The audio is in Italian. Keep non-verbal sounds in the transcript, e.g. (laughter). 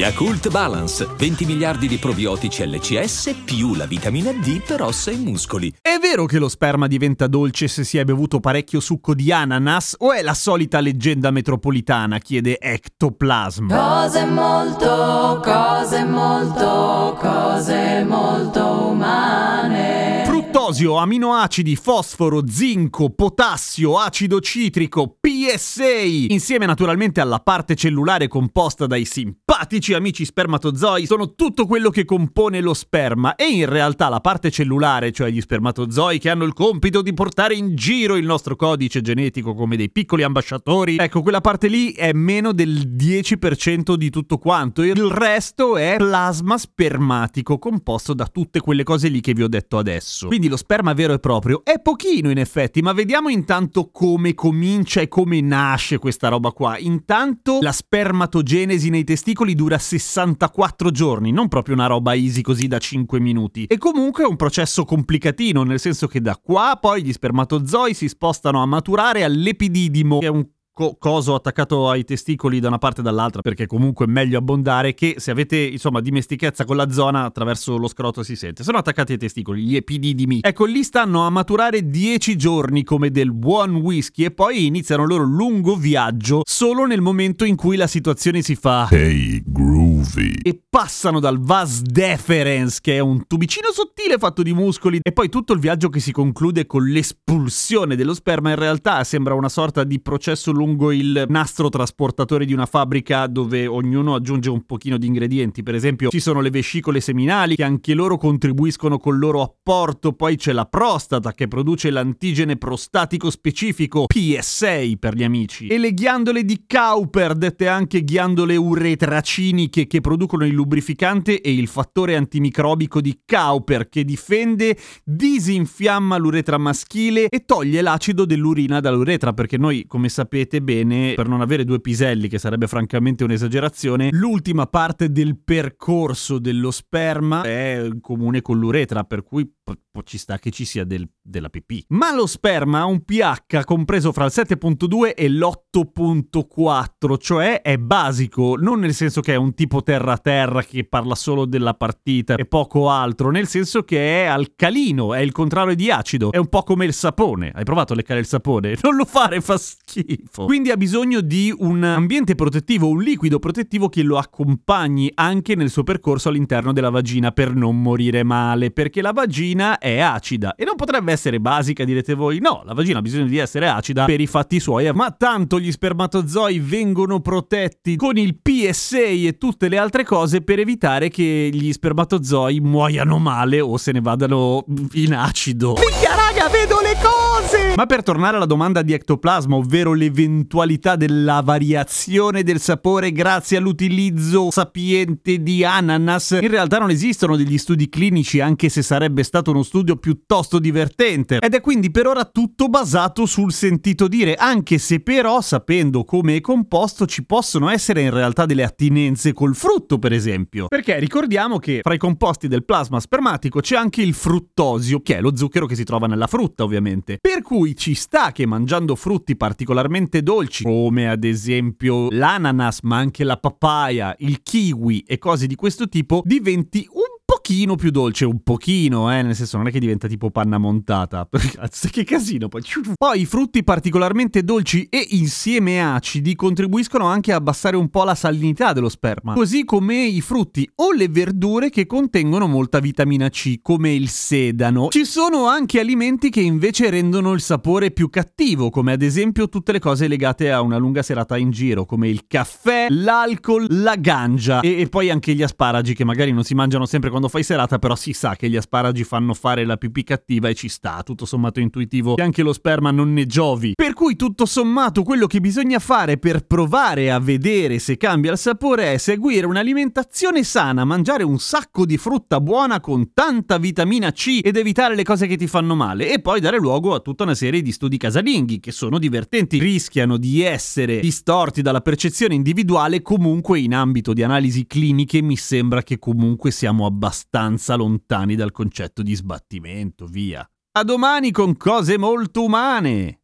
Yakult Balance, 20 miliardi di probiotici LCS più la vitamina D per ossa e muscoli. È vero che lo sperma diventa dolce se si è bevuto parecchio succo di ananas o è la solita leggenda metropolitana, chiede Ectoplasm. Cose molto, cose molto, cose molto umane. Fruttosio, aminoacidi, fosforo, zinco, potassio, acido citrico, PSA, insieme naturalmente alla parte cellulare composta dai simpatici amici spermatozoi, sono tutto quello che compone lo sperma e in realtà la parte cellulare, cioè gli spermatozoi che hanno il compito di portare in giro il nostro codice genetico come dei piccoli ambasciatori, ecco quella parte lì è meno del 10% di tutto quanto, il resto è plasma spermatico composto da tutte quelle cose lì che vi ho detto adesso. Quindi lo sperma vero e proprio è pochino in effetti, ma vediamo intanto come comincia e come nasce questa roba qua. Intanto la spermatogenesi nei testicoli dura 64 giorni, non proprio una roba easy così da 5 minuti. E comunque è un processo complicatino, nel senso che da qua poi gli spermatozoi si spostano a maturare all'epididimo, che è un co- coso attaccato ai testicoli da una parte e dall'altra, perché comunque è meglio abbondare che se avete insomma dimestichezza con la zona attraverso lo scroto si sente. Sono attaccati ai testicoli, gli epididimi. Ecco, lì stanno a maturare 10 giorni come del buon whisky e poi iniziano il loro lungo viaggio solo nel momento in cui la situazione si fa Hey, groovy. e passano dal vas deferens, che è un tubicino sottile fatto di muscoli, e poi tutto il viaggio che si conclude con l'espulsione dello sperma. In realtà sembra una sorta di processo lungo il nastro trasportatore di una fabbrica dove ognuno aggiunge un pochino di ingredienti. Per esempio, ci sono le vescicole seminali che anche loro contribuiscono col loro apporto, poi c'è la prostata che produce l'antigene prostatico specifico, PSA per gli amici, e le ghiandole di Cowper, dette anche ghiandole uretraciniche che producono il lubrificante e il fattore antimicrobico di Cowper che difende, disinfiamma l'uretra maschile e toglie l'acido dell'urina dall'uretra perché noi, come sapete bene, per non avere due piselli, che sarebbe francamente un'esagerazione, l'ultima parte del percorso dello sperma è comune con l'uretra, per cui ci sta che ci sia del- della pipì. Ma lo sperma ha un pH compreso fra il 7.2 e l'8.4, cioè è basico, non nel senso che è un tipo terra-terra che parla solo della partita e poco altro, nel senso che è alcalino, è il contrario di acido, è un po' come il sapone. Hai provato a leccare il sapone? (laughs) Non lo fare, fa schifo. Quindi ha bisogno di un ambiente protettivo, un liquido protettivo che lo accompagni anche nel suo percorso all'interno della vagina per non morire male, perché la vagina è acida e non potrebbe essere basica, direte voi. No, la vagina ha bisogno di essere acida per i fatti suoi, ma tanto gli spermatozoi vengono protetti con il PSA e tutte le altre cose per evitare che gli spermatozoi muoiano male o se ne vadano in acido. Minchia raga, vedo le cose! Ma per tornare alla domanda di ectoplasma, ovvero l'eventualità della variazione del sapore grazie all'utilizzo sapiente di ananas, in realtà non esistono degli studi clinici anche se sarebbe stato uno studio piuttosto divertente. Ed è quindi per ora tutto basato sul sentito dire, anche se però sapendo come è composto ci possono essere in realtà delle attinenze col frutto, per esempio. Perché ricordiamo che fra i composti del plasma spermatico c'è anche il fruttosio, che è lo zucchero che si trova nella frutta, ovviamente. Per cui ci sta che mangiando frutti particolarmente dolci, come ad esempio l'ananas, ma anche la papaya, il kiwi e cose di questo tipo, diventi pochino più dolce, un pochino, eh, nel senso non è che diventa tipo panna montata. (laughs) Che casino poi. Poi i frutti particolarmente dolci e insieme acidi contribuiscono anche a abbassare un po' la salinità dello sperma, così come i frutti o le verdure che contengono molta vitamina C, come il sedano. Ci sono anche alimenti che invece rendono il sapore più cattivo, come ad esempio tutte le cose legate a una lunga serata in giro, come il caffè, l'alcol, la ganja e, e poi anche gli asparagi che magari non si mangiano sempre quando fai fai serata, però si sa che gli asparagi fanno fare la pipì cattiva e ci sta, tutto sommato intuitivo che anche lo sperma non ne giovi. Per cui tutto sommato quello che bisogna fare per provare a vedere se cambia il sapore è seguire un'alimentazione sana, mangiare un sacco di frutta buona con tanta vitamina C ed evitare le cose che ti fanno male e poi dare luogo a tutta una serie di studi casalinghi che sono divertenti, rischiano di essere distorti dalla percezione individuale, comunque in ambito di analisi cliniche mi sembra che comunque siamo abbastanza lontani dal concetto di sbattimento, via. A domani con cose molto umane!